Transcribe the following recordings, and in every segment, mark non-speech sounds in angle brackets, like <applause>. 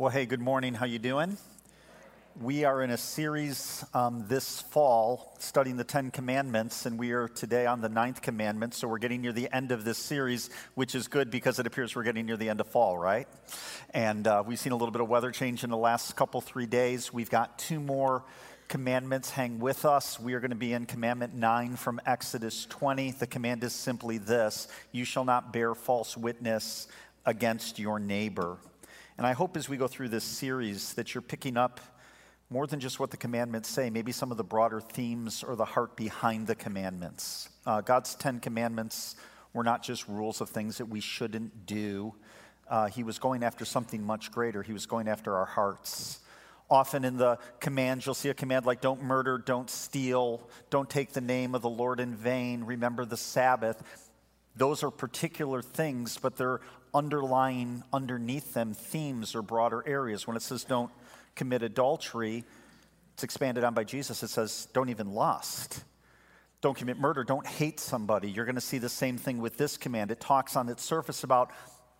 Well, hey, good morning. How you doing? We are in a series um, this fall studying the Ten Commandments, and we are today on the ninth commandment. So we're getting near the end of this series, which is good because it appears we're getting near the end of fall, right? And uh, we've seen a little bit of weather change in the last couple, three days. We've got two more commandments hang with us. We are going to be in commandment 9 from Exodus 20. The command is simply this You shall not bear false witness against your neighbor. And I hope as we go through this series that you're picking up more than just what the commandments say, maybe some of the broader themes or the heart behind the commandments. Uh, God's Ten Commandments were not just rules of things that we shouldn't do. Uh, he was going after something much greater. He was going after our hearts. Often in the commands, you'll see a command like don't murder, don't steal, don't take the name of the Lord in vain, remember the Sabbath. Those are particular things, but they're underlying underneath them themes or broader areas. When it says don't commit adultery, it's expanded on by Jesus. It says, don't even lust. Don't commit murder. Don't hate somebody. You're going to see the same thing with this command. It talks on its surface about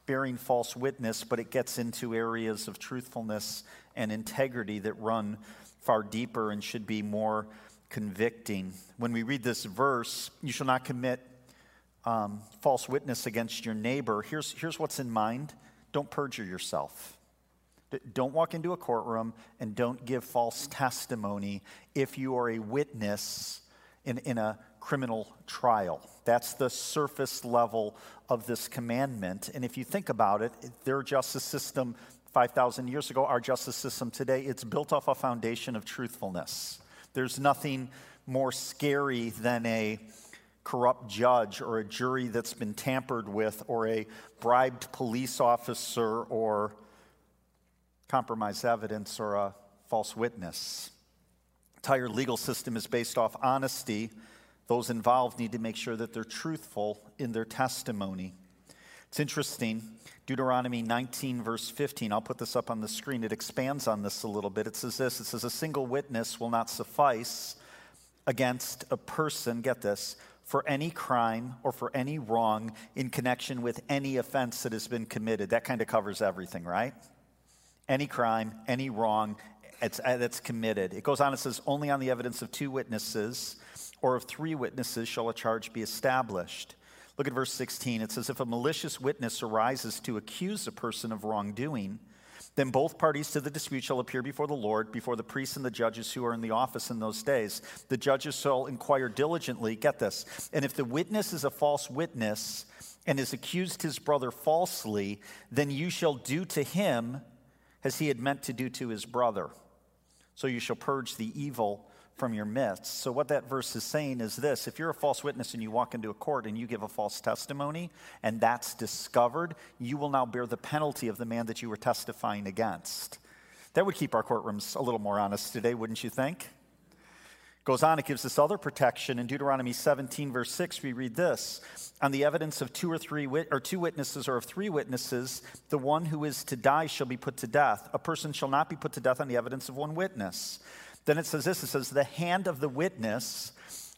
bearing false witness, but it gets into areas of truthfulness and integrity that run far deeper and should be more convicting. When we read this verse, you shall not commit um, false witness against your neighbor. Here's, here's what's in mind don't perjure yourself. Don't walk into a courtroom and don't give false testimony if you are a witness in, in a criminal trial. That's the surface level of this commandment. And if you think about it, their justice system 5,000 years ago, our justice system today, it's built off a foundation of truthfulness. There's nothing more scary than a corrupt judge or a jury that's been tampered with or a bribed police officer or compromised evidence or a false witness. Entire legal system is based off honesty. Those involved need to make sure that they're truthful in their testimony. It's interesting. Deuteronomy 19, verse 15, I'll put this up on the screen. It expands on this a little bit. It says this It says, A single witness will not suffice against a person, get this, for any crime or for any wrong in connection with any offense that has been committed. That kind of covers everything, right? any crime, any wrong uh, that's committed. It goes on, it says, only on the evidence of two witnesses or of three witnesses shall a charge be established. Look at verse 16. It says, If a malicious witness arises to accuse a person of wrongdoing, then both parties to the dispute shall appear before the Lord, before the priests and the judges who are in the office in those days. The judges shall inquire diligently, get this, and if the witness is a false witness and has accused his brother falsely, then you shall do to him as he had meant to do to his brother. So you shall purge the evil from your midst. So, what that verse is saying is this if you're a false witness and you walk into a court and you give a false testimony and that's discovered, you will now bear the penalty of the man that you were testifying against. That would keep our courtrooms a little more honest today, wouldn't you think? Goes on, it gives this other protection. In Deuteronomy 17, verse 6, we read this On the evidence of two or three wit- or two witnesses or of three witnesses, the one who is to die shall be put to death. A person shall not be put to death on the evidence of one witness. Then it says this it says, The hand of the witness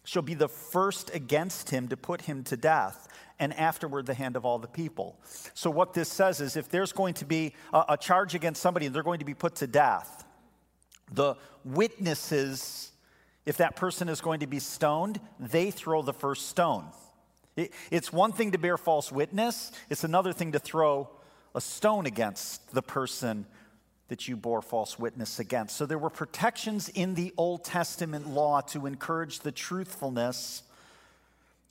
shall be the first against him to put him to death, and afterward the hand of all the people. So, what this says is if there's going to be a, a charge against somebody and they're going to be put to death, the witnesses if that person is going to be stoned, they throw the first stone. it's one thing to bear false witness, it's another thing to throw a stone against the person that you bore false witness against. So there were protections in the Old Testament law to encourage the truthfulness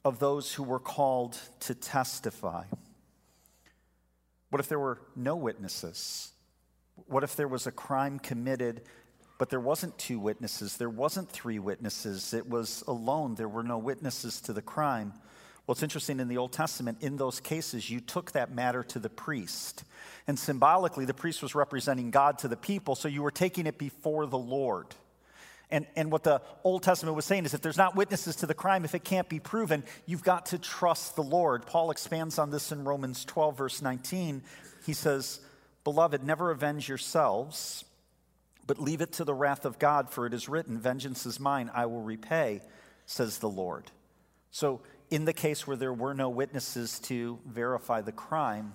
of those who were called to testify. What if there were no witnesses? What if there was a crime committed but there wasn't two witnesses, there wasn't three witnesses. It was alone. There were no witnesses to the crime. Well, it's interesting in the Old Testament, in those cases, you took that matter to the priest. And symbolically, the priest was representing God to the people, so you were taking it before the Lord. And, and what the Old Testament was saying is if there's not witnesses to the crime, if it can't be proven, you've got to trust the Lord. Paul expands on this in Romans 12, verse 19. He says, Beloved, never avenge yourselves but leave it to the wrath of God, for it is written, Vengeance is mine, I will repay, says the Lord. So, in the case where there were no witnesses to verify the crime,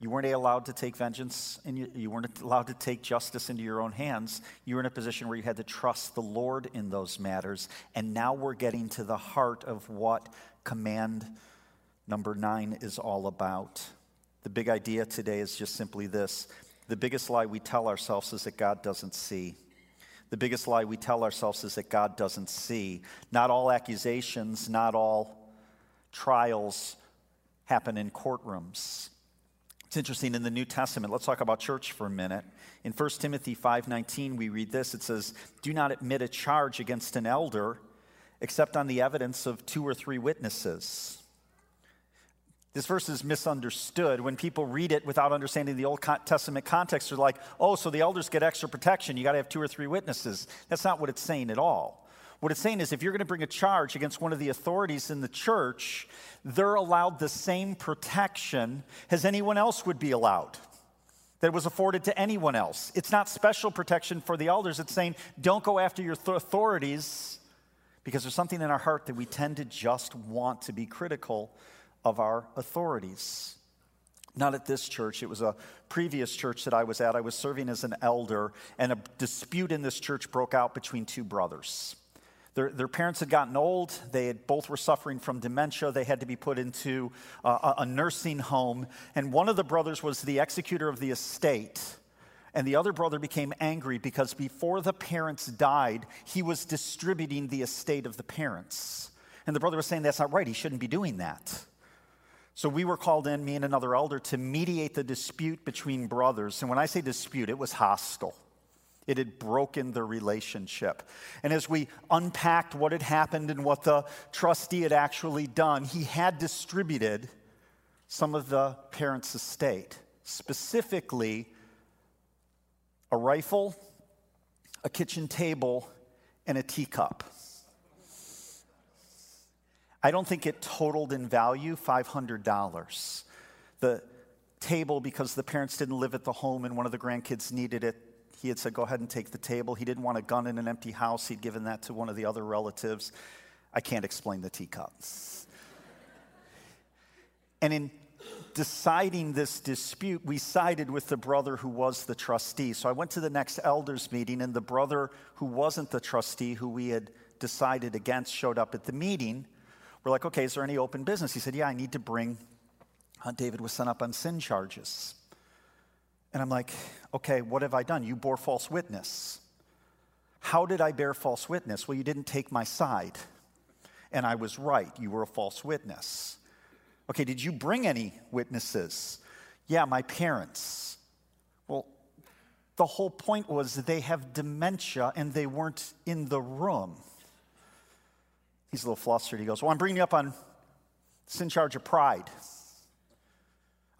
You weren't allowed to take vengeance and you, you weren't allowed to take justice into your own hands. You were in a position where you had to trust the Lord in those matters. And now we're getting to the heart of what command number nine is all about. The big idea today is just simply this the biggest lie we tell ourselves is that God doesn't see. The biggest lie we tell ourselves is that God doesn't see. Not all accusations, not all trials happen in courtrooms. It's interesting in the New Testament. Let's talk about church for a minute. In 1 Timothy 5:19 we read this. It says, "Do not admit a charge against an elder except on the evidence of two or three witnesses." This verse is misunderstood. When people read it without understanding the Old Testament context, they're like, oh, so the elders get extra protection. You got to have two or three witnesses. That's not what it's saying at all. What it's saying is if you're going to bring a charge against one of the authorities in the church, they're allowed the same protection as anyone else would be allowed that was afforded to anyone else. It's not special protection for the elders. It's saying, don't go after your th- authorities because there's something in our heart that we tend to just want to be critical of our authorities. Not at this church, it was a previous church that I was at. I was serving as an elder, and a dispute in this church broke out between two brothers. Their, their parents had gotten old. They had, both were suffering from dementia. They had to be put into uh, a nursing home. And one of the brothers was the executor of the estate. And the other brother became angry because before the parents died, he was distributing the estate of the parents. And the brother was saying, That's not right. He shouldn't be doing that. So we were called in, me and another elder, to mediate the dispute between brothers. And when I say dispute, it was hostile. It had broken the relationship. And as we unpacked what had happened and what the trustee had actually done, he had distributed some of the parents' estate, specifically a rifle, a kitchen table, and a teacup. I don't think it totaled in value $500. The table, because the parents didn't live at the home and one of the grandkids needed it, he had said, Go ahead and take the table. He didn't want a gun in an empty house. He'd given that to one of the other relatives. I can't explain the teacup. and in deciding this dispute, we sided with the brother who was the trustee. So I went to the next elders meeting, and the brother who wasn't the trustee, who we had decided against, showed up at the meeting. We're like, okay, is there any open business? He said, yeah, I need to bring, uh, David was sent up on sin charges. And I'm like, okay, what have I done? You bore false witness. How did I bear false witness? Well, you didn't take my side. And I was right. You were a false witness. Okay, did you bring any witnesses? Yeah, my parents. Well, the whole point was they have dementia and they weren't in the room. He's a little flustered. He goes, Well, I'm bringing you up on sin charge of pride.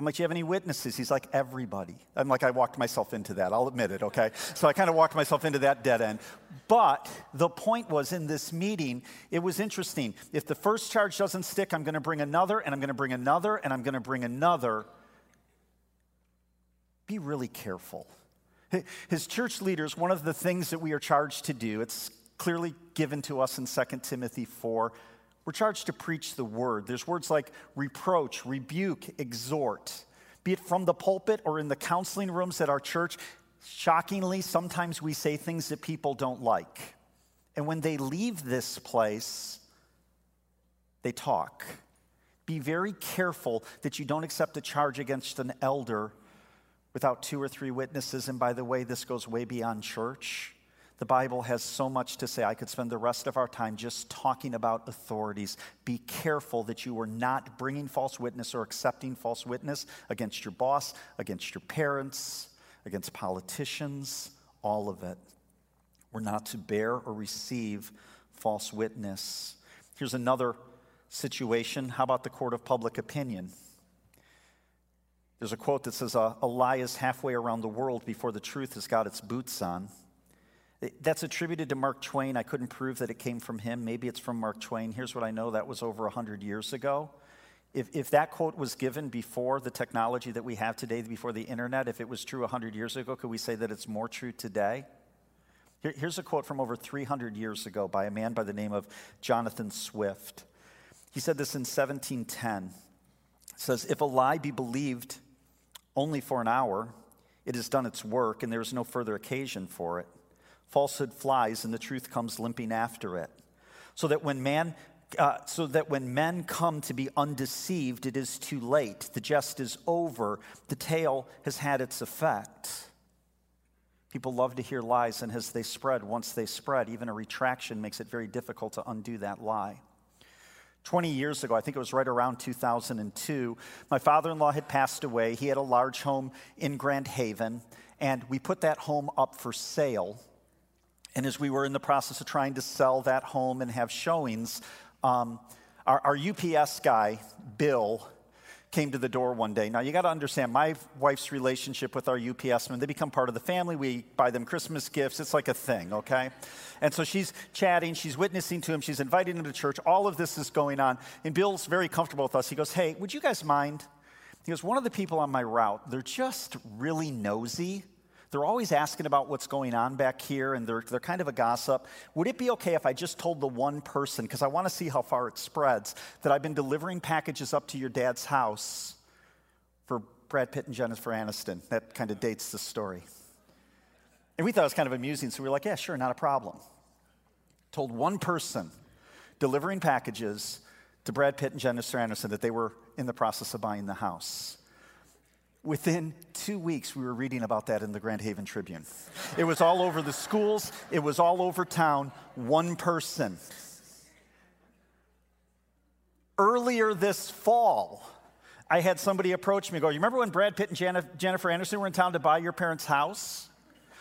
I'm like, Do you have any witnesses? He's like, Everybody. I'm like, I walked myself into that. I'll admit it, okay? So I kind of walked myself into that dead end. But the point was in this meeting, it was interesting. If the first charge doesn't stick, I'm going to bring another, and I'm going to bring another, and I'm going to bring another. Be really careful. His church leaders, one of the things that we are charged to do, it's clearly given to us in 2 Timothy 4. We're charged to preach the word. There's words like reproach, rebuke, exhort, be it from the pulpit or in the counseling rooms at our church. Shockingly, sometimes we say things that people don't like. And when they leave this place, they talk. Be very careful that you don't accept a charge against an elder without two or three witnesses. And by the way, this goes way beyond church. The Bible has so much to say. I could spend the rest of our time just talking about authorities. Be careful that you are not bringing false witness or accepting false witness against your boss, against your parents, against politicians, all of it. We're not to bear or receive false witness. Here's another situation. How about the court of public opinion? There's a quote that says, A, a lie is halfway around the world before the truth has got its boots on. That's attributed to Mark Twain. I couldn't prove that it came from him. Maybe it's from Mark Twain. Here's what I know that was over 100 years ago. If, if that quote was given before the technology that we have today, before the internet, if it was true 100 years ago, could we say that it's more true today? Here, here's a quote from over 300 years ago by a man by the name of Jonathan Swift. He said this in 1710. It says, If a lie be believed only for an hour. It has done its work, and there is no further occasion for it. Falsehood flies, and the truth comes limping after it. So that when man uh, so that when men come to be undeceived, it is too late. The jest is over. The tale has had its effect. People love to hear lies, and as they spread, once they spread, even a retraction makes it very difficult to undo that lie. 20 years ago, I think it was right around 2002, my father in law had passed away. He had a large home in Grand Haven, and we put that home up for sale. And as we were in the process of trying to sell that home and have showings, um, our, our UPS guy, Bill, came to the door one day. Now, you got to understand, my wife's relationship with our UPS men, they become part of the family. We buy them Christmas gifts. It's like a thing, okay? And so she's chatting, she's witnessing to him, she's inviting him to church. All of this is going on. And Bill's very comfortable with us. He goes, Hey, would you guys mind? He goes, One of the people on my route, they're just really nosy. They're always asking about what's going on back here, and they're, they're kind of a gossip. Would it be okay if I just told the one person, because I want to see how far it spreads, that I've been delivering packages up to your dad's house for Brad Pitt and Jennifer Aniston? That kind of dates the story. And we thought it was kind of amusing, so we were like, yeah, sure, not a problem. Told one person delivering packages to Brad Pitt and Jennifer Aniston that they were in the process of buying the house. Within two weeks, we were reading about that in the Grand Haven Tribune. It was all over the schools, it was all over town. One person. Earlier this fall, I had somebody approach me go, You remember when Brad Pitt and Jennifer Anderson were in town to buy your parents' house?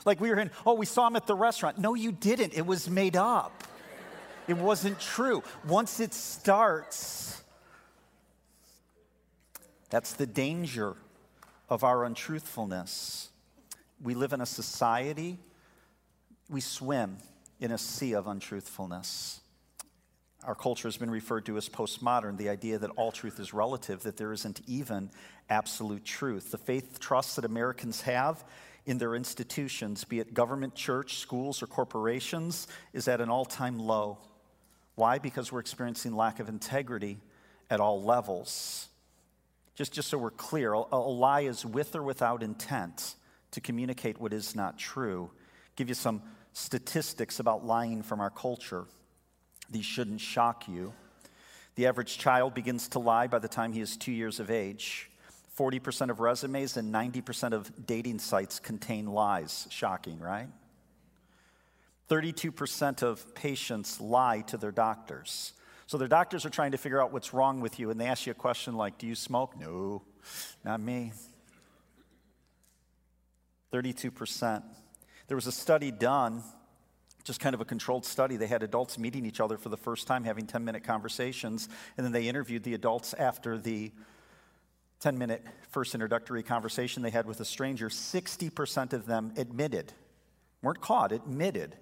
Like we were in, oh, we saw him at the restaurant. No, you didn't. It was made up. It wasn't true. Once it starts, that's the danger of our untruthfulness. We live in a society, we swim in a sea of untruthfulness. Our culture has been referred to as postmodern, the idea that all truth is relative, that there isn't even absolute truth. The faith trust that Americans have in their institutions, be it government, church, schools, or corporations, is at an all time low. Why? Because we're experiencing lack of integrity at all levels. Just, just so we're clear, a, a lie is with or without intent to communicate what is not true. Give you some statistics about lying from our culture. These shouldn't shock you. The average child begins to lie by the time he is two years of age. 40% of resumes and 90% of dating sites contain lies. Shocking, right? 32% of patients lie to their doctors. So their doctors are trying to figure out what's wrong with you, and they ask you a question like, Do you smoke? No, not me. 32%. There was a study done, just kind of a controlled study. They had adults meeting each other for the first time, having 10 minute conversations, and then they interviewed the adults after the 10 minute first introductory conversation they had with a stranger. 60% of them admitted, weren't caught, admitted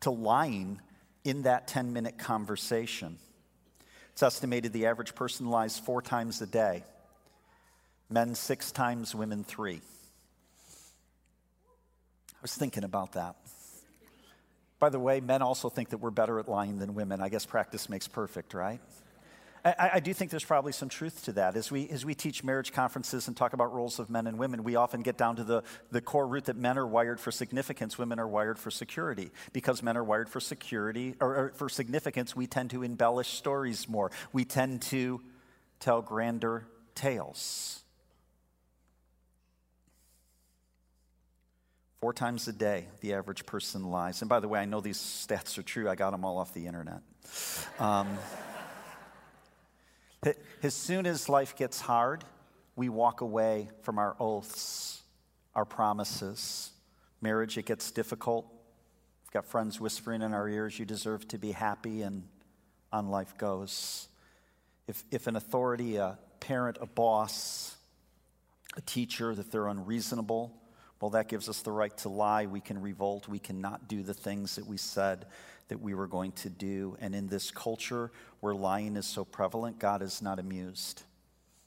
to lying in that 10 minute conversation. It's estimated the average person lies four times a day men six times, women three. I was thinking about that. By the way, men also think that we're better at lying than women. I guess practice makes perfect, right? I, I, do think there's probably some truth to that. As we, as we teach marriage conferences and talk about roles of men and women, we often get down to the, the core root that men are wired for significance, women are wired for security. Because men are wired for security, or, or for significance, we tend to embellish stories more. We tend to tell grander tales. Four times a day, the average person lies. And by the way, I know these stats are true. I got them all off the internet. Um, as soon as life gets hard, we walk away from our oaths, our promises. Marriage, it gets difficult. We've got friends whispering in our ears, you deserve to be happy, and on life goes. If, if an authority, a parent, a boss, a teacher, that they're unreasonable, well, that gives us the right to lie. We can revolt. We cannot do the things that we said that we were going to do. And in this culture where lying is so prevalent, God is not amused.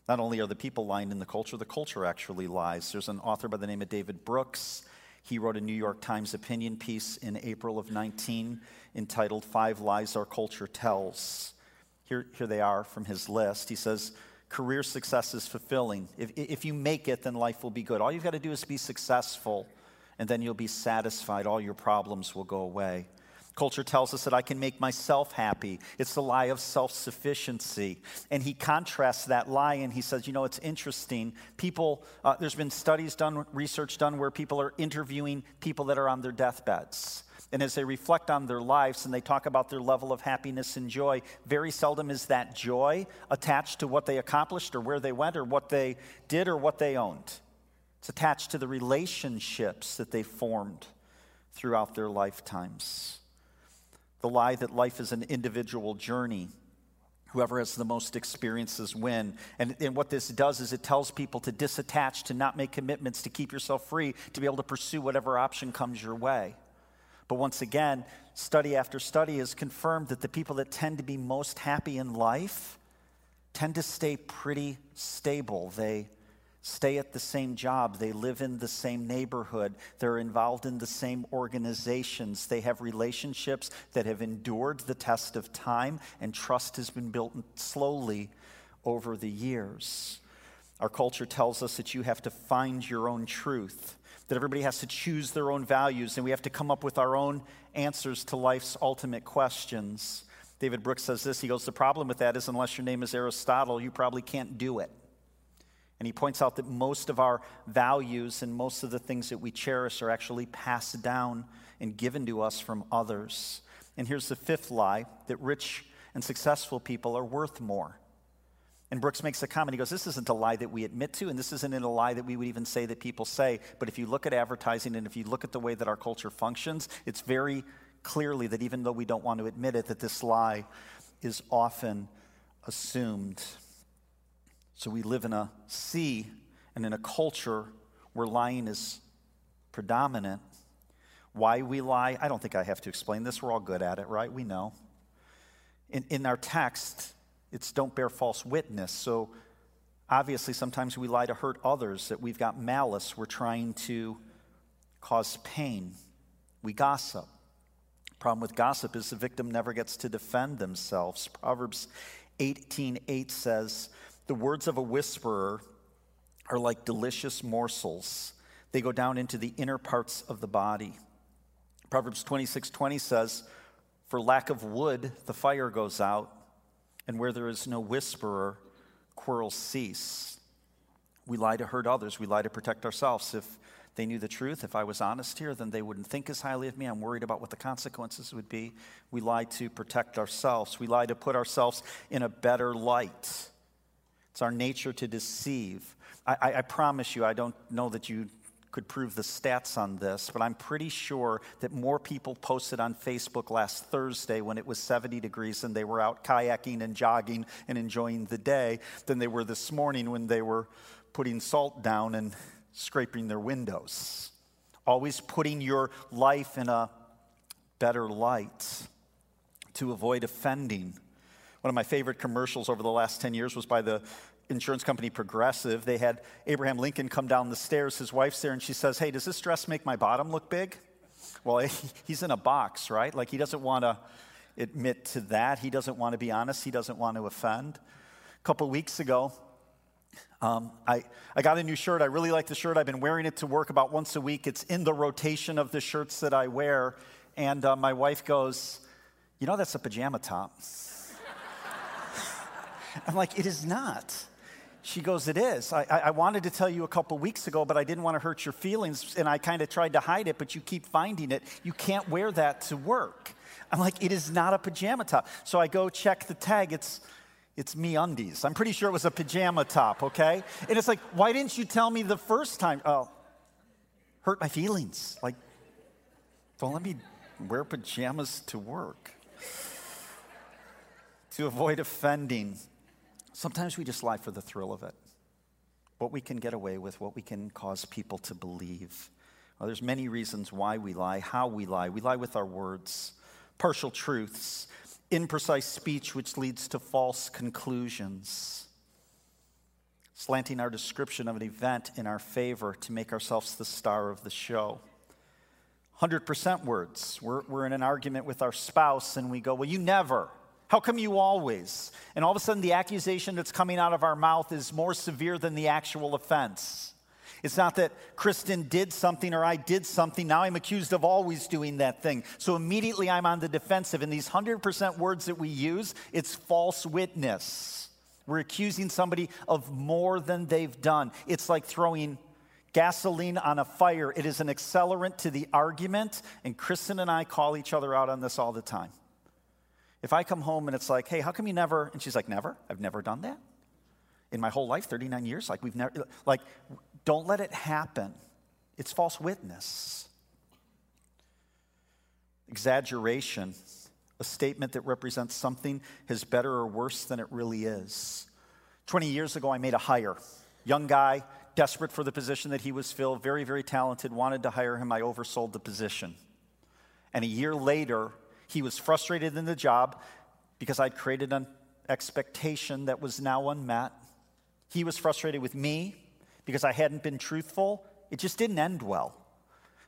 Not only are the people lying in the culture, the culture actually lies. There's an author by the name of David Brooks. He wrote a New York Times opinion piece in April of 19 entitled Five Lies Our Culture Tells. Here, here they are from his list. He says, career success is fulfilling. If, if you make it, then life will be good. All you've got to do is be successful, and then you'll be satisfied. All your problems will go away. Culture tells us that I can make myself happy. It's the lie of self sufficiency. And he contrasts that lie and he says, you know, it's interesting. People, uh, there's been studies done, research done where people are interviewing people that are on their deathbeds. And as they reflect on their lives and they talk about their level of happiness and joy, very seldom is that joy attached to what they accomplished or where they went or what they did or what they owned. It's attached to the relationships that they formed throughout their lifetimes. The lie that life is an individual journey. Whoever has the most experiences win. And, and what this does is it tells people to disattach, to not make commitments, to keep yourself free, to be able to pursue whatever option comes your way. But once again, study after study has confirmed that the people that tend to be most happy in life tend to stay pretty stable. They stay at the same job, they live in the same neighborhood, they're involved in the same organizations, they have relationships that have endured the test of time, and trust has been built slowly over the years. Our culture tells us that you have to find your own truth that everybody has to choose their own values and we have to come up with our own answers to life's ultimate questions. David Brooks says this he goes, The problem with that is, unless your name is Aristotle, you probably can't do it. And he points out that most of our values and most of the things that we cherish are actually passed down and given to us from others. And here's the fifth lie that rich and successful people are worth more. And Brooks makes a comment. He goes, This isn't a lie that we admit to, and this isn't a lie that we would even say that people say. But if you look at advertising and if you look at the way that our culture functions, it's very clearly that even though we don't want to admit it, that this lie is often assumed. So we live in a sea and in a culture where lying is predominant. Why we lie, I don't think I have to explain this. We're all good at it, right? We know. In, in our text, it's don't bear false witness. So obviously, sometimes we lie to hurt others, that we've got malice. We're trying to cause pain. We gossip. Problem with gossip is the victim never gets to defend themselves. Proverbs 18:8 8 says, "The words of a whisperer are like delicious morsels. They go down into the inner parts of the body." Proverbs 26:20 20 says, "For lack of wood, the fire goes out, and where there is no whisperer, quarrels cease. We lie to hurt others, we lie to protect ourselves. If they knew the truth, if I was honest here, then they wouldn't think as highly of me. I'm worried about what the consequences would be. We lie to protect ourselves, we lie to put ourselves in a better light. It's our nature to deceive. I, I, I promise you, I don't know that you could prove the stats on this, but I'm pretty sure that more people posted on Facebook last Thursday when it was 70 degrees and they were out kayaking and jogging and enjoying the day than they were this morning when they were putting salt down and scraping their windows. Always putting your life in a better light to avoid offending. One of my favorite commercials over the last 10 years was by the insurance company Progressive. They had Abraham Lincoln come down the stairs. His wife's there, and she says, Hey, does this dress make my bottom look big? Well, <laughs> he's in a box, right? Like he doesn't want to admit to that. He doesn't want to be honest. He doesn't want to offend. A couple weeks ago, um, I, I got a new shirt. I really like the shirt. I've been wearing it to work about once a week. It's in the rotation of the shirts that I wear. And uh, my wife goes, You know, that's a pajama top. <laughs> I'm like, It is not. She goes, It is. I, I wanted to tell you a couple weeks ago, but I didn't want to hurt your feelings, and I kind of tried to hide it, but you keep finding it. You can't wear that to work. I'm like, It is not a pajama top. So I go check the tag. It's, it's MeUndies. I'm pretty sure it was a pajama top, okay? And it's like, Why didn't you tell me the first time? Oh, hurt my feelings. Like, don't let me wear pajamas to work. to avoid offending. Sometimes we just lie for the thrill of it. What we can get away with, what we can cause people to believe. Well, there's many reasons why we lie, how we lie. We lie with our words, partial truths, imprecise speech which leads to false conclusions, slanting our description of an event in our favor to make ourselves the star of the show. 100% words. We're, we're in an argument with our spouse and we go, Well, you never. How come you always? And all of a sudden, the accusation that's coming out of our mouth is more severe than the actual offense. It's not that Kristen did something or I did something. Now I'm accused of always doing that thing. So immediately I'm on the defensive. And these 100% words that we use, it's false witness. We're accusing somebody of more than they've done. It's like throwing gasoline on a fire, it is an accelerant to the argument. And Kristen and I call each other out on this all the time. If I come home and it's like, hey, how come you never? And she's like, never. I've never done that in my whole life, 39 years. Like, we've never, like, don't let it happen. It's false witness. Exaggeration, a statement that represents something as better or worse than it really is. 20 years ago, I made a hire. Young guy, desperate for the position that he was filled, very, very talented, wanted to hire him. I oversold the position. And a year later, he was frustrated in the job because I'd created an expectation that was now unmet. He was frustrated with me because I hadn't been truthful. It just didn't end well.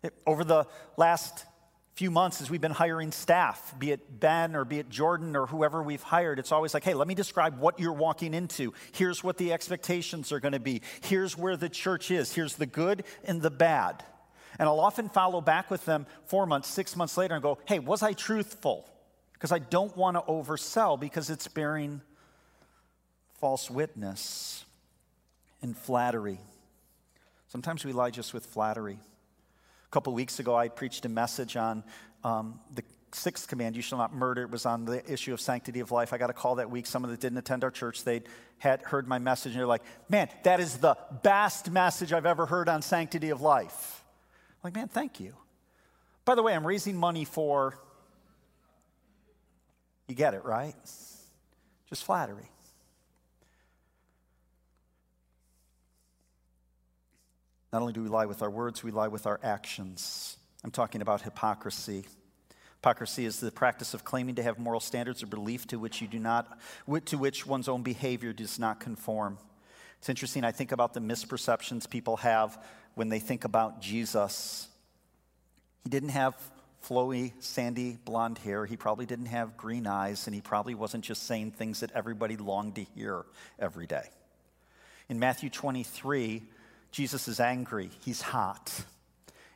It, over the last few months, as we've been hiring staff, be it Ben or be it Jordan or whoever we've hired, it's always like, hey, let me describe what you're walking into. Here's what the expectations are going to be. Here's where the church is. Here's the good and the bad. And I'll often follow back with them four months, six months later and go, hey, was I truthful? Because I don't want to oversell because it's bearing false witness and flattery. Sometimes we lie just with flattery. A couple weeks ago, I preached a message on um, the sixth command, you shall not murder. It was on the issue of sanctity of life. I got a call that week. Someone that didn't attend our church, they had heard my message and they're like, man, that is the best message I've ever heard on sanctity of life. Like, man, thank you. By the way, I'm raising money for, you get it, right? Just flattery. Not only do we lie with our words, we lie with our actions. I'm talking about hypocrisy. Hypocrisy is the practice of claiming to have moral standards or belief to which you do not, to which one's own behavior does not conform. It's interesting. I think about the misperceptions people have when they think about Jesus. He didn't have flowy, sandy, blonde hair. He probably didn't have green eyes, and he probably wasn't just saying things that everybody longed to hear every day. In Matthew 23, Jesus is angry, he's hot.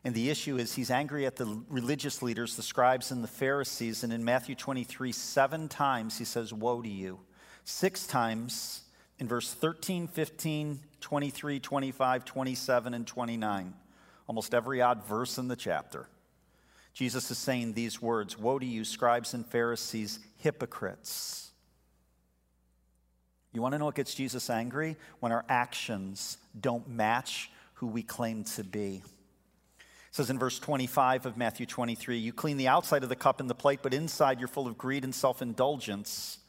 And the issue is he's angry at the religious leaders, the scribes and the Pharisees. And in Matthew 23, seven times he says, Woe to you. Six times in verse 13, 15, 23, 25, 27, and 29. Almost every odd verse in the chapter. Jesus is saying these words Woe to you, scribes and Pharisees, hypocrites. You want to know what gets Jesus angry? When our actions don't match who we claim to be. It says in verse 25 of Matthew 23 You clean the outside of the cup and the plate, but inside you're full of greed and self indulgence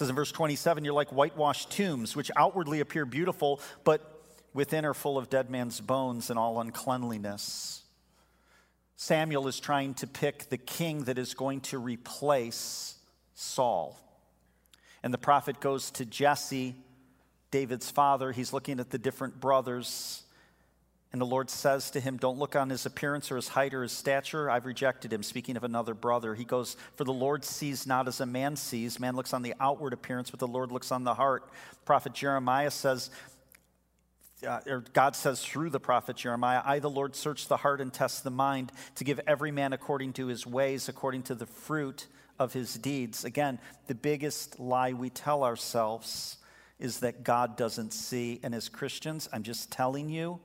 says in verse 27 you're like whitewashed tombs, which outwardly appear beautiful, but within are full of dead man's bones and all uncleanliness. Samuel is trying to pick the king that is going to replace Saul. And the prophet goes to Jesse, David's father. He's looking at the different brothers. And the Lord says to him, Don't look on his appearance or his height or his stature. I've rejected him. Speaking of another brother, he goes, For the Lord sees not as a man sees. Man looks on the outward appearance, but the Lord looks on the heart. Prophet Jeremiah says, uh, or God says through the prophet Jeremiah, I, the Lord, search the heart and test the mind to give every man according to his ways, according to the fruit of his deeds. Again, the biggest lie we tell ourselves is that God doesn't see. And as Christians, I'm just telling you,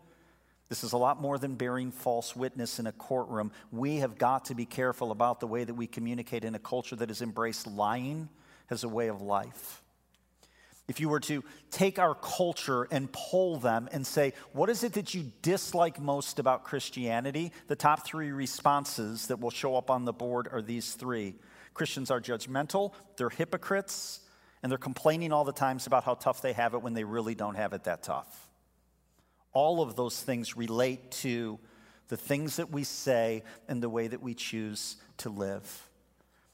this is a lot more than bearing false witness in a courtroom. We have got to be careful about the way that we communicate in a culture that has embraced lying as a way of life. If you were to take our culture and poll them and say, what is it that you dislike most about Christianity? The top three responses that will show up on the board are these three Christians are judgmental, they're hypocrites, and they're complaining all the times about how tough they have it when they really don't have it that tough all of those things relate to the things that we say and the way that we choose to live.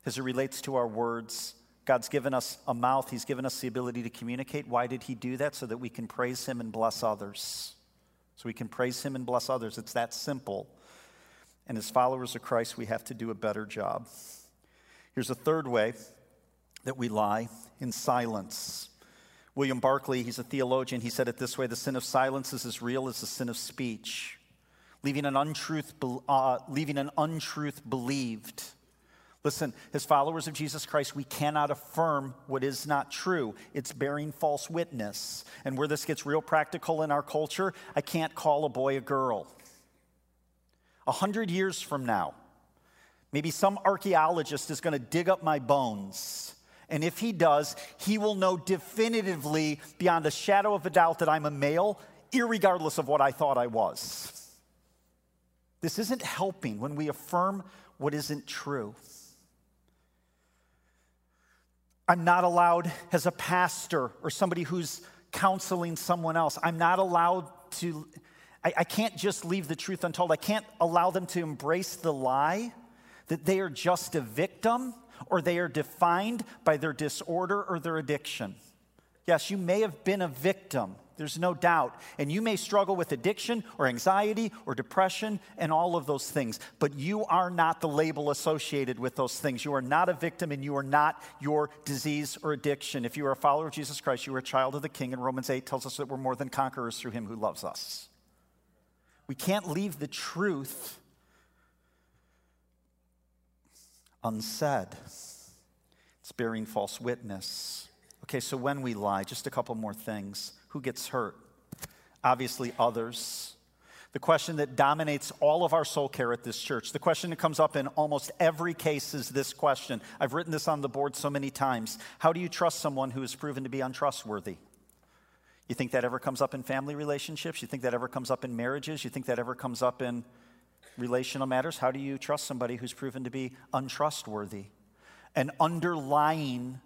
As it relates to our words, God's given us a mouth, He's given us the ability to communicate. Why did He do that? So that we can praise Him and bless others. So we can praise Him and bless others. It's that simple. And as followers of Christ, we have to do a better job. Here's a third way that we lie in silence. William Barclay, he's a theologian, he said it this way the sin of silence is as real as the sin of speech, leaving an untruth, uh, leaving an untruth believed. Listen, as followers of Jesus Christ, we cannot affirm what is not true. It's bearing false witness. And where this gets real practical in our culture, I can't call a boy a girl. A hundred years from now, maybe some archaeologist is going to dig up my bones and if he does, he will know definitively, beyond a shadow of a doubt, that I'm a male, regardless of what I thought I was. This isn't helping when we affirm what isn't true. I'm not allowed, as a pastor or somebody who's counseling someone else, I'm not allowed to, I, I, can't just leave the truth untold. I can't allow them to embrace the lie that they are just a victim or they are defined by their disorder or their addiction. Yes, you may have been a victim, there's no doubt. And you may struggle with addiction or anxiety or depression and all of those things, but you are not the label associated with those things. You are not a victim and you are not your disease or addiction. If you are a follower of Jesus Christ, you are a child of the King, and Romans 8 tells us that we're more than conquerors through him who loves us. We can't leave the truth unsaid. It's bearing false witness. Okay, so when we lie, just a couple more things. Who gets hurt? Obviously, others. The question that dominates all of our soul care at this church, the question that comes up in almost every case is this question. I've written this on the board so many times. How do you trust someone who is proven to be untrustworthy? You think that ever comes up in family relationships? You think that ever comes up in marriages? You think that ever comes up in relational matters. How do you trust somebody who's proven to be untrustworthy? And underlying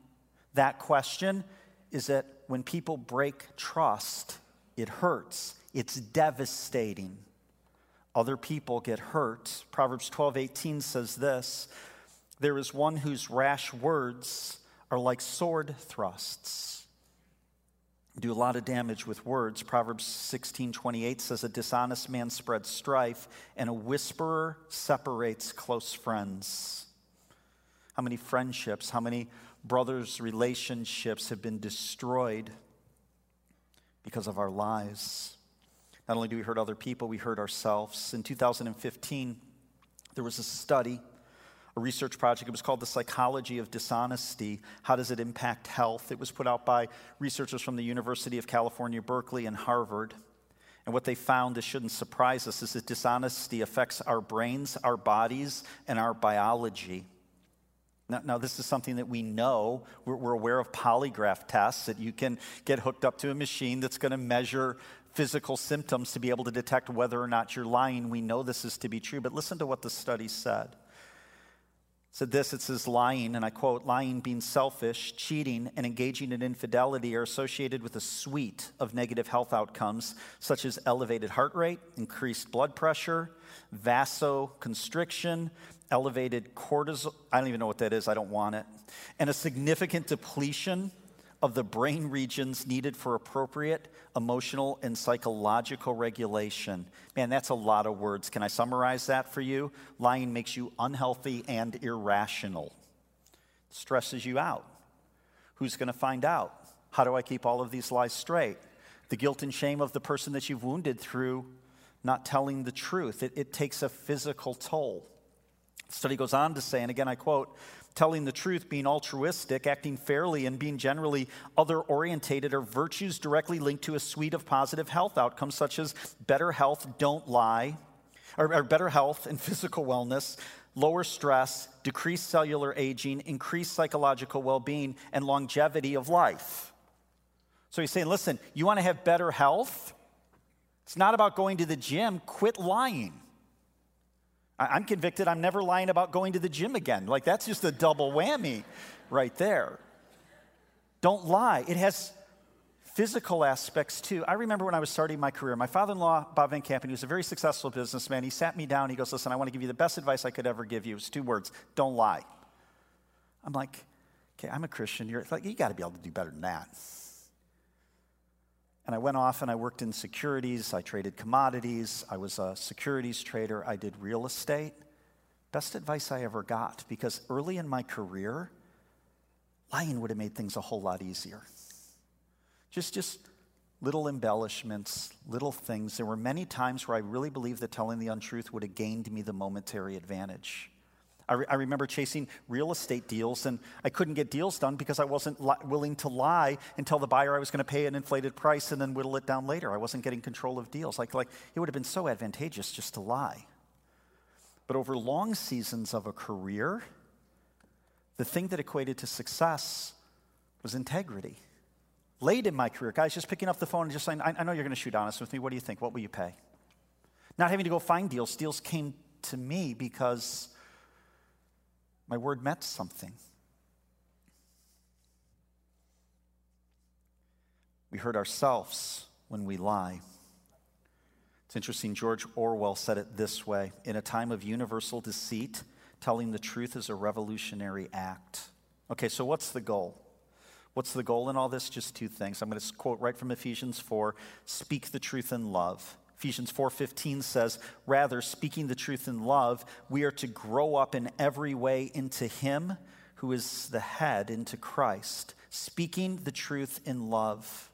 that question is that when people break trust, it hurts, it's devastating. Other people get hurt. Proverbs 12 18 says this There is one whose rash words are like sword thrusts do a lot of damage with words. Proverbs 16 28 says, A dishonest man spreads strife, and a whisperer separates close friends. How many friendships, how many brothers' relationships have been destroyed because of our lies? Not only do we hurt other people, we hurt ourselves. In 2015, there was a study a research project. It was called The Psychology of Dishonesty How Does It Impact Health? It was put out by researchers from the University of California, Berkeley, and Harvard. And what they found, this shouldn't surprise us, is that dishonesty affects our brains, our bodies, and our biology. Now, now this is something that we know. We're, we're aware of polygraph tests that you can get hooked up to a machine that's going to measure physical symptoms to be able to detect whether or not you're lying. We know this is to be true, but listen to what the study said said this it says lying and i quote lying being selfish cheating and engaging in infidelity are associated with a suite of negative health outcomes such as elevated heart rate increased blood pressure vasoconstriction elevated cortisol i don't even know what that is i don't want it. And a significant depletion of the brain regions needed for appropriate emotional and psychological regulation. Man, that's a lot of words. Can I summarize that for you? Lying makes you unhealthy and irrational, it stresses you out. Who's going to find out? How do I keep all of these lies straight? The guilt and shame of the person that you've wounded through not telling the truth. It, it takes a physical toll. The study goes on to say, and again I quote, telling the truth, being altruistic, acting fairly, and being generally other orientated are virtues directly linked to a suite of positive health outcomes, such as better health, don't lie, or, or better health and physical wellness, lower stress, decreased cellular aging, increased psychological well being, and longevity of life. So he's saying, listen, you want to have better health? It's not about going to the gym, quit lying. I'm convicted I'm never lying about going to the gym again. Like, that's just a double whammy right there. Don't lie. It has physical aspects too. I remember when I was starting my career, my father in law, Bob Van Campen, he was a very successful businessman. He sat me down. He goes, Listen, I want to give you the best advice I could ever give you. It's two words don't lie. I'm like, Okay, I'm a Christian. You're like, you got to be able to do better than that. And I went off and I worked in securities. I traded commodities. I was a securities trader. I did real estate. Best advice I ever got because early in my career, lying would have made things a whole lot easier. Just, just little embellishments, little things. There were many times where I really believed that telling the untruth would have gained me the momentary advantage. I, re- I remember chasing real estate deals, and I couldn't get deals done because I wasn't li- willing to lie and tell the buyer I was going to pay an inflated price and then whittle it down later. I wasn't getting control of deals. Like, like it would have been so advantageous just to lie. But over long seasons of a career, the thing that equated to success was integrity. Late in my career, guys just picking up the phone and just saying, I, I know you're going to shoot honest with me. What do you think? What will you pay? Not having to go find deals. Deals came to me because my word meant something. We hurt ourselves when we lie. It's interesting, George Orwell said it this way In a time of universal deceit, telling the truth is a revolutionary act. Okay, so what's the goal? What's the goal in all this? Just two things. I'm going to quote right from Ephesians 4 speak the truth in love. Ephesians 4:15 says, "Rather, speaking the truth in love, we are to grow up in every way into him who is the head, into Christ, speaking the truth in love."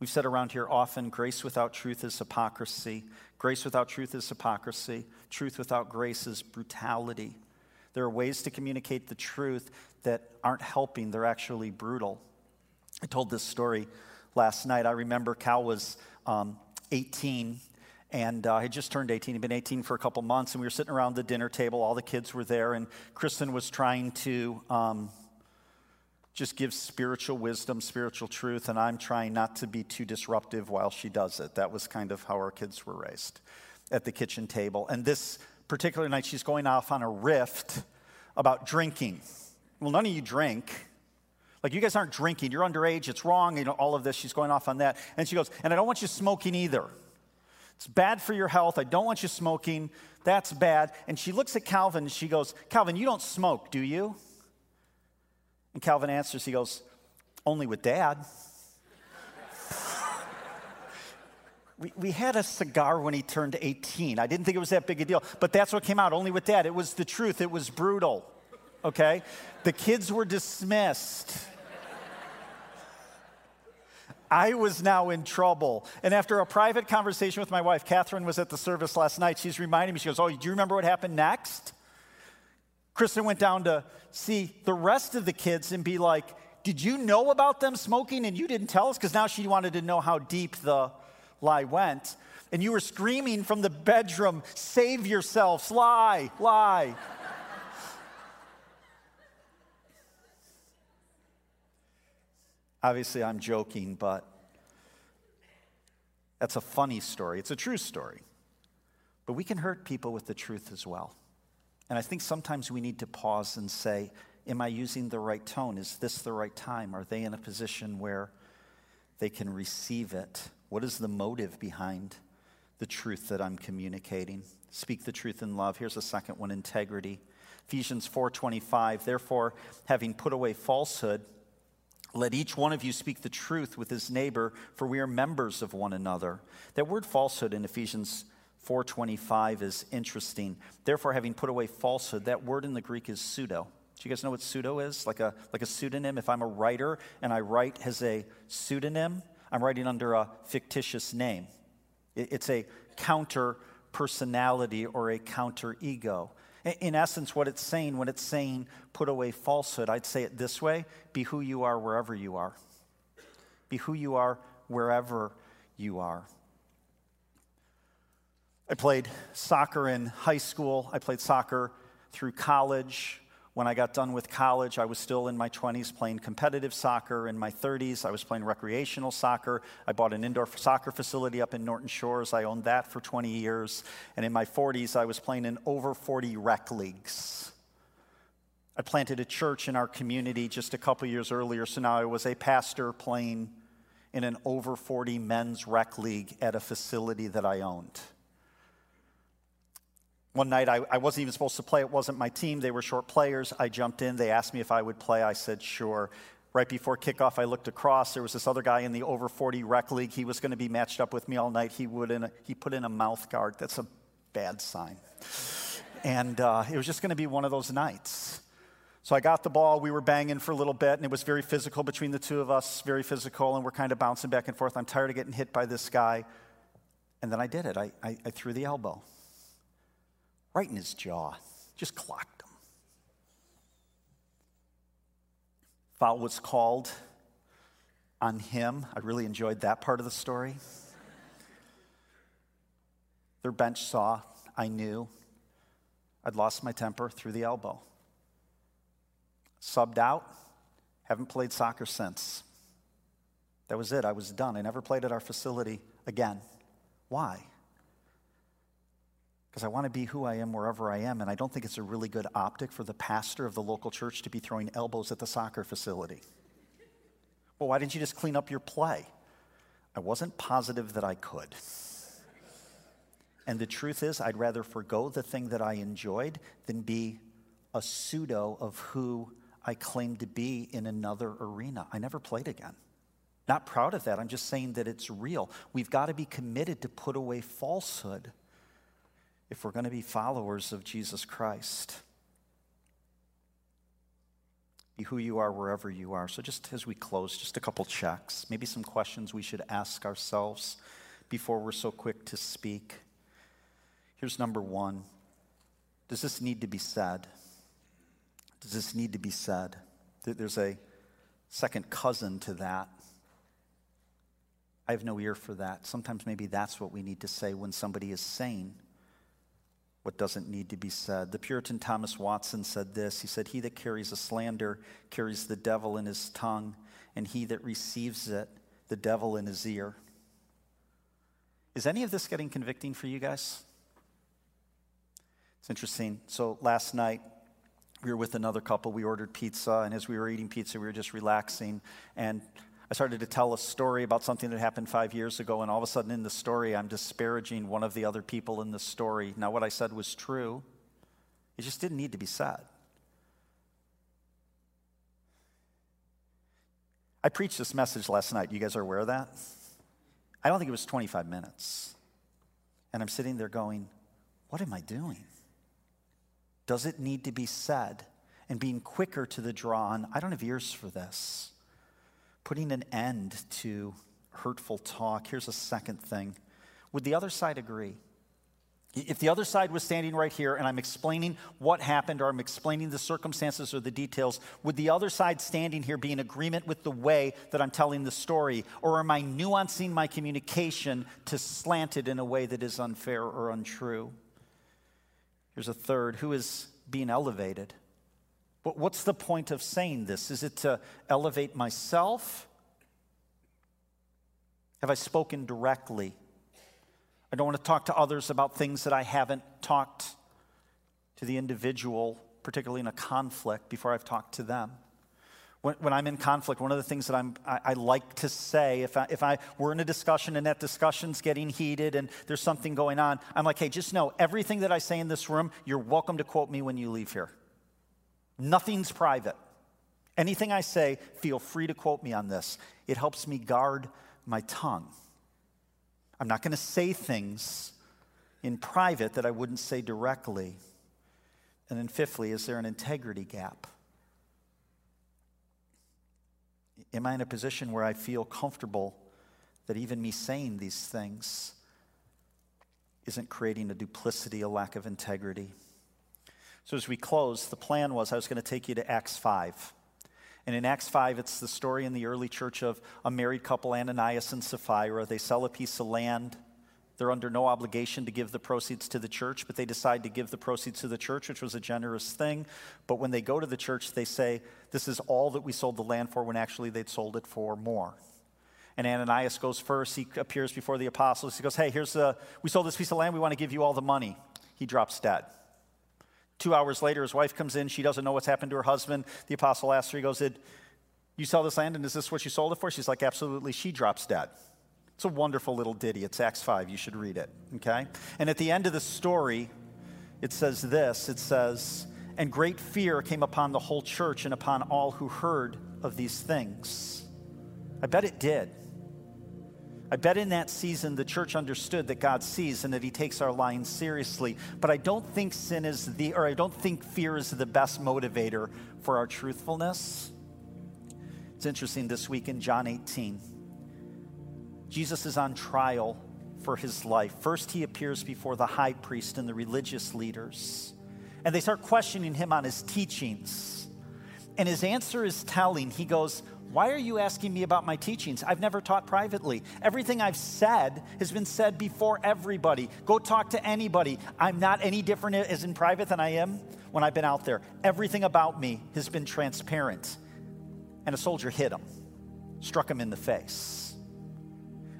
We've said around here often, grace without truth is hypocrisy. Grace without truth is hypocrisy. Truth without grace is brutality. There are ways to communicate the truth that aren't helping, they're actually brutal. I told this story last night. I remember Cal was um, 18 and uh, I had just turned 18. He'd been 18 for a couple months, and we were sitting around the dinner table. All the kids were there, and Kristen was trying to um, just give spiritual wisdom, spiritual truth, and I'm trying not to be too disruptive while she does it. That was kind of how our kids were raised at the kitchen table. And this particular night, she's going off on a rift about drinking. Well, none of you drink. Like, you guys aren't drinking. You're underage. It's wrong. You know, all of this. She's going off on that. And she goes, and I don't want you smoking either. It's bad for your health. I don't want you smoking. That's bad. And she looks at Calvin and she goes, Calvin, you don't smoke, do you? And Calvin answers, he goes, Only with dad. <laughs> we, we had a cigar when he turned 18. I didn't think it was that big a deal, but that's what came out, only with dad. It was the truth, it was brutal, okay? The kids were dismissed. I was now in trouble. And after a private conversation with my wife, Catherine was at the service last night. She's reminding me, she goes, Oh, do you remember what happened next? Kristen went down to see the rest of the kids and be like, Did you know about them smoking and you didn't tell us? Because now she wanted to know how deep the lie went. And you were screaming from the bedroom, Save yourselves, lie, lie. Obviously, I'm joking, but that's a funny story. It's a true story. But we can hurt people with the truth as well. And I think sometimes we need to pause and say, Am I using the right tone? Is this the right time? Are they in a position where they can receive it? What is the motive behind the truth that I'm communicating? Speak the truth in love. Here's a second one integrity. Ephesians 4:25 Therefore having put away falsehood let each one of you speak the truth with his neighbor, for we are members of one another. That word falsehood in Ephesians 4:25 is interesting. Therefore, having put away falsehood, that word in the Greek is pseudo. Do you guys know what pseudo is? Like a like a pseudonym. If I'm a writer and I write as a pseudonym, I'm writing under a fictitious name. It's a counter personality or a counter ego. In essence, what it's saying when it's saying put away falsehood, I'd say it this way be who you are wherever you are. Be who you are wherever you are. I played soccer in high school, I played soccer through college. When I got done with college, I was still in my 20s playing competitive soccer. In my 30s, I was playing recreational soccer. I bought an indoor soccer facility up in Norton Shores. I owned that for 20 years. And in my 40s, I was playing in over 40 rec leagues. I planted a church in our community just a couple years earlier, so now I was a pastor playing in an over 40 men's rec league at a facility that I owned. One night, I, I, wasn't even supposed to play. It wasn't my team. They were short players. I jumped in. They asked me if I would play. I said, sure. Right before kickoff, I looked across. There was this other guy in the over 40 rec league. He was going to be matched up with me all night. He, would in a, he put in a mouth guard. That's a bad sign. And uh, it was just going to be one of those nights. So I got the ball. We were banging for a little bit, and it was very physical between the two of us, very physical, and we're kind of bouncing back and forth. I'm tired of getting hit by this guy. And then I did it. I, I, I threw the elbow right in his jaw, just clocked him. Foul was called on him. I really enjoyed that part of the story. Their bench saw, I knew I'd lost my temper threw the elbow subbed out, haven't played soccer since. That was it. I was done. I never played at our facility again. Why? Because I want to be who I am wherever I am, and I don't think it's a really good optic for the pastor of the local church to be throwing elbows at the soccer facility. Well, why didn't you just clean up your play? I wasn't positive that I could. And the truth is, I'd rather forego the thing that I enjoyed than be a pseudo of who I claim to be in another arena. I never played again. Not proud of that. I'm just saying that it's real. We've got to be committed to put away falsehood if we're going to be followers of Jesus Christ. Be who you are wherever you are. So, just as we close, just a couple checks, maybe some questions we should ask ourselves before we're so quick to speak. Here's number one Does this need to be said? Does this need to be said? There's a second cousin to that. I have no ear for that. Sometimes maybe that's what we need to say when somebody is saying what doesn't need to be said. The Puritan Thomas Watson said this He said, He that carries a slander carries the devil in his tongue, and he that receives it, the devil in his ear. Is any of this getting convicting for you guys? It's interesting. So last night, we were with another couple. We ordered pizza, and as we were eating pizza, we were just relaxing. And I started to tell a story about something that happened five years ago, and all of a sudden in the story, I'm disparaging one of the other people in the story. Now, what I said was true, it just didn't need to be said. I preached this message last night. You guys are aware of that? I don't think it was 25 minutes. And I'm sitting there going, What am I doing? Does it need to be said? And being quicker to the draw on, I don't have ears for this. Putting an end to hurtful talk. Here's a second thing. Would the other side agree? If the other side was standing right here and I'm explaining what happened or I'm explaining the circumstances or the details, would the other side standing here be in agreement with the way that I'm telling the story? Or am I nuancing my communication to slant it in a way that is unfair or untrue? Here's a third who is being elevated. But what's the point of saying this? Is it to elevate myself? Have I spoken directly? I don't want to talk to others about things that I haven't talked to the individual, particularly in a conflict, before I've talked to them when, when I'm in conflict, one of the things that I'm, I, I like to say, if I, if I were in a discussion and that discussion's getting heated and there's something going on, I'm like, hey, just know everything that I say in this room, you're welcome to quote me when you leave here. Nothing's private. Anything I say, feel free to quote me on this. It helps me guard my tongue. I'm not going to say things in private that I wouldn't say directly. And then, fifthly, is there an integrity gap? Am I in a position where I feel comfortable that even me saying these things isn't creating a duplicity, a lack of integrity? So, as we close, the plan was I was going to take you to Acts 5. And in Acts 5, it's the story in the early church of a married couple, Ananias and Sapphira. They sell a piece of land they're under no obligation to give the proceeds to the church, but they decide to give the proceeds to the church, which was a generous thing. But when they go to the church, they say, This is all that we sold the land for, when actually they'd sold it for more. And Ananias goes first. He appears before the apostles. He goes, Hey, here's the, we sold this piece of land. We want to give you all the money. He drops dead. Two hours later, his wife comes in. She doesn't know what's happened to her husband. The apostle asks her, He goes, Did you sell this land and is this what you sold it for? She's like, Absolutely. She drops dead. It's a wonderful little ditty. It's Acts 5. You should read it, okay? And at the end of the story, it says this it says, And great fear came upon the whole church and upon all who heard of these things. I bet it did. I bet in that season the church understood that God sees and that He takes our lying seriously. But I don't think sin is the, or I don't think fear is the best motivator for our truthfulness. It's interesting this week in John 18, Jesus is on trial for his life. First, he appears before the high priest and the religious leaders, and they start questioning him on his teachings. And his answer is telling. He goes, why are you asking me about my teachings? I've never taught privately. Everything I've said has been said before everybody. Go talk to anybody. I'm not any different as in private than I am when I've been out there. Everything about me has been transparent. And a soldier hit him, struck him in the face.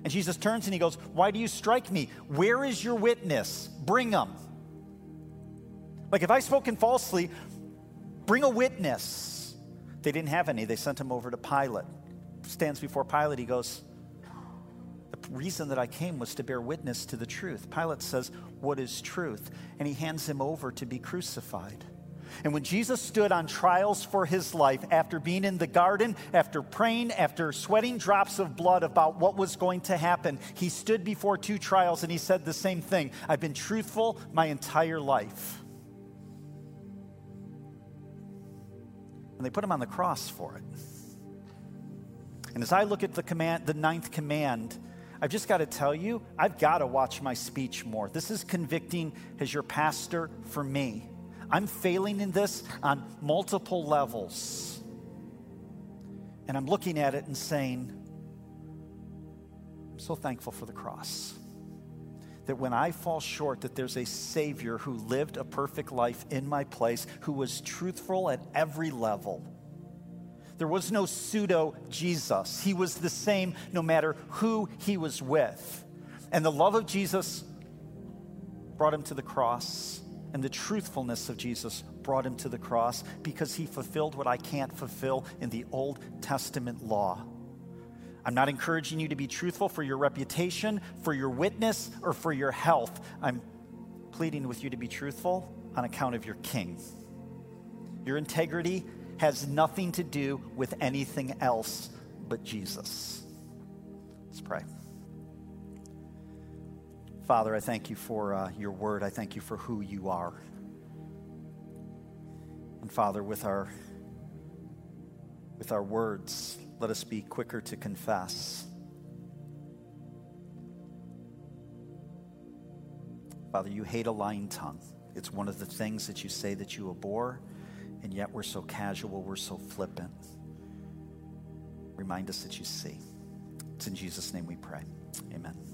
And Jesus turns and he goes, Why do you strike me? Where is your witness? Bring him. Like if I've spoken falsely, bring a witness. They didn't have any. They sent him over to Pilate. Stands before Pilate. He goes, The reason that I came was to bear witness to the truth. Pilate says, What is truth? And he hands him over to be crucified. And when Jesus stood on trials for his life, after being in the garden, after praying, after sweating drops of blood about what was going to happen, he stood before two trials and he said the same thing I've been truthful my entire life. And they put him on the cross for it. And as I look at the command, the ninth command, I've just got to tell you, I've got to watch my speech more. This is convicting as your pastor for me. I'm failing in this on multiple levels. And I'm looking at it and saying, I'm so thankful for the cross that when I fall short, that there's a Savior who lived a perfect life in my place, who was truthful at every level. There was no pseudo Jesus. He was the same no matter who he was with. And the love of Jesus brought him to the cross, and the truthfulness of Jesus brought him to the cross because he fulfilled what I can't fulfill in the Old Testament law. I'm not encouraging you to be truthful for your reputation, for your witness, or for your health. I'm pleading with you to be truthful on account of your king. Your integrity has nothing to do with anything else but Jesus. Let's pray. Father, I thank you for uh, your word. I thank you for who you are. And Father, with our with our words, let us be quicker to confess. Father, you hate a lying tongue. It's one of the things that you say that you abhor, and yet we're so casual, we're so flippant. Remind us that you see. It's in Jesus' name we pray. Amen.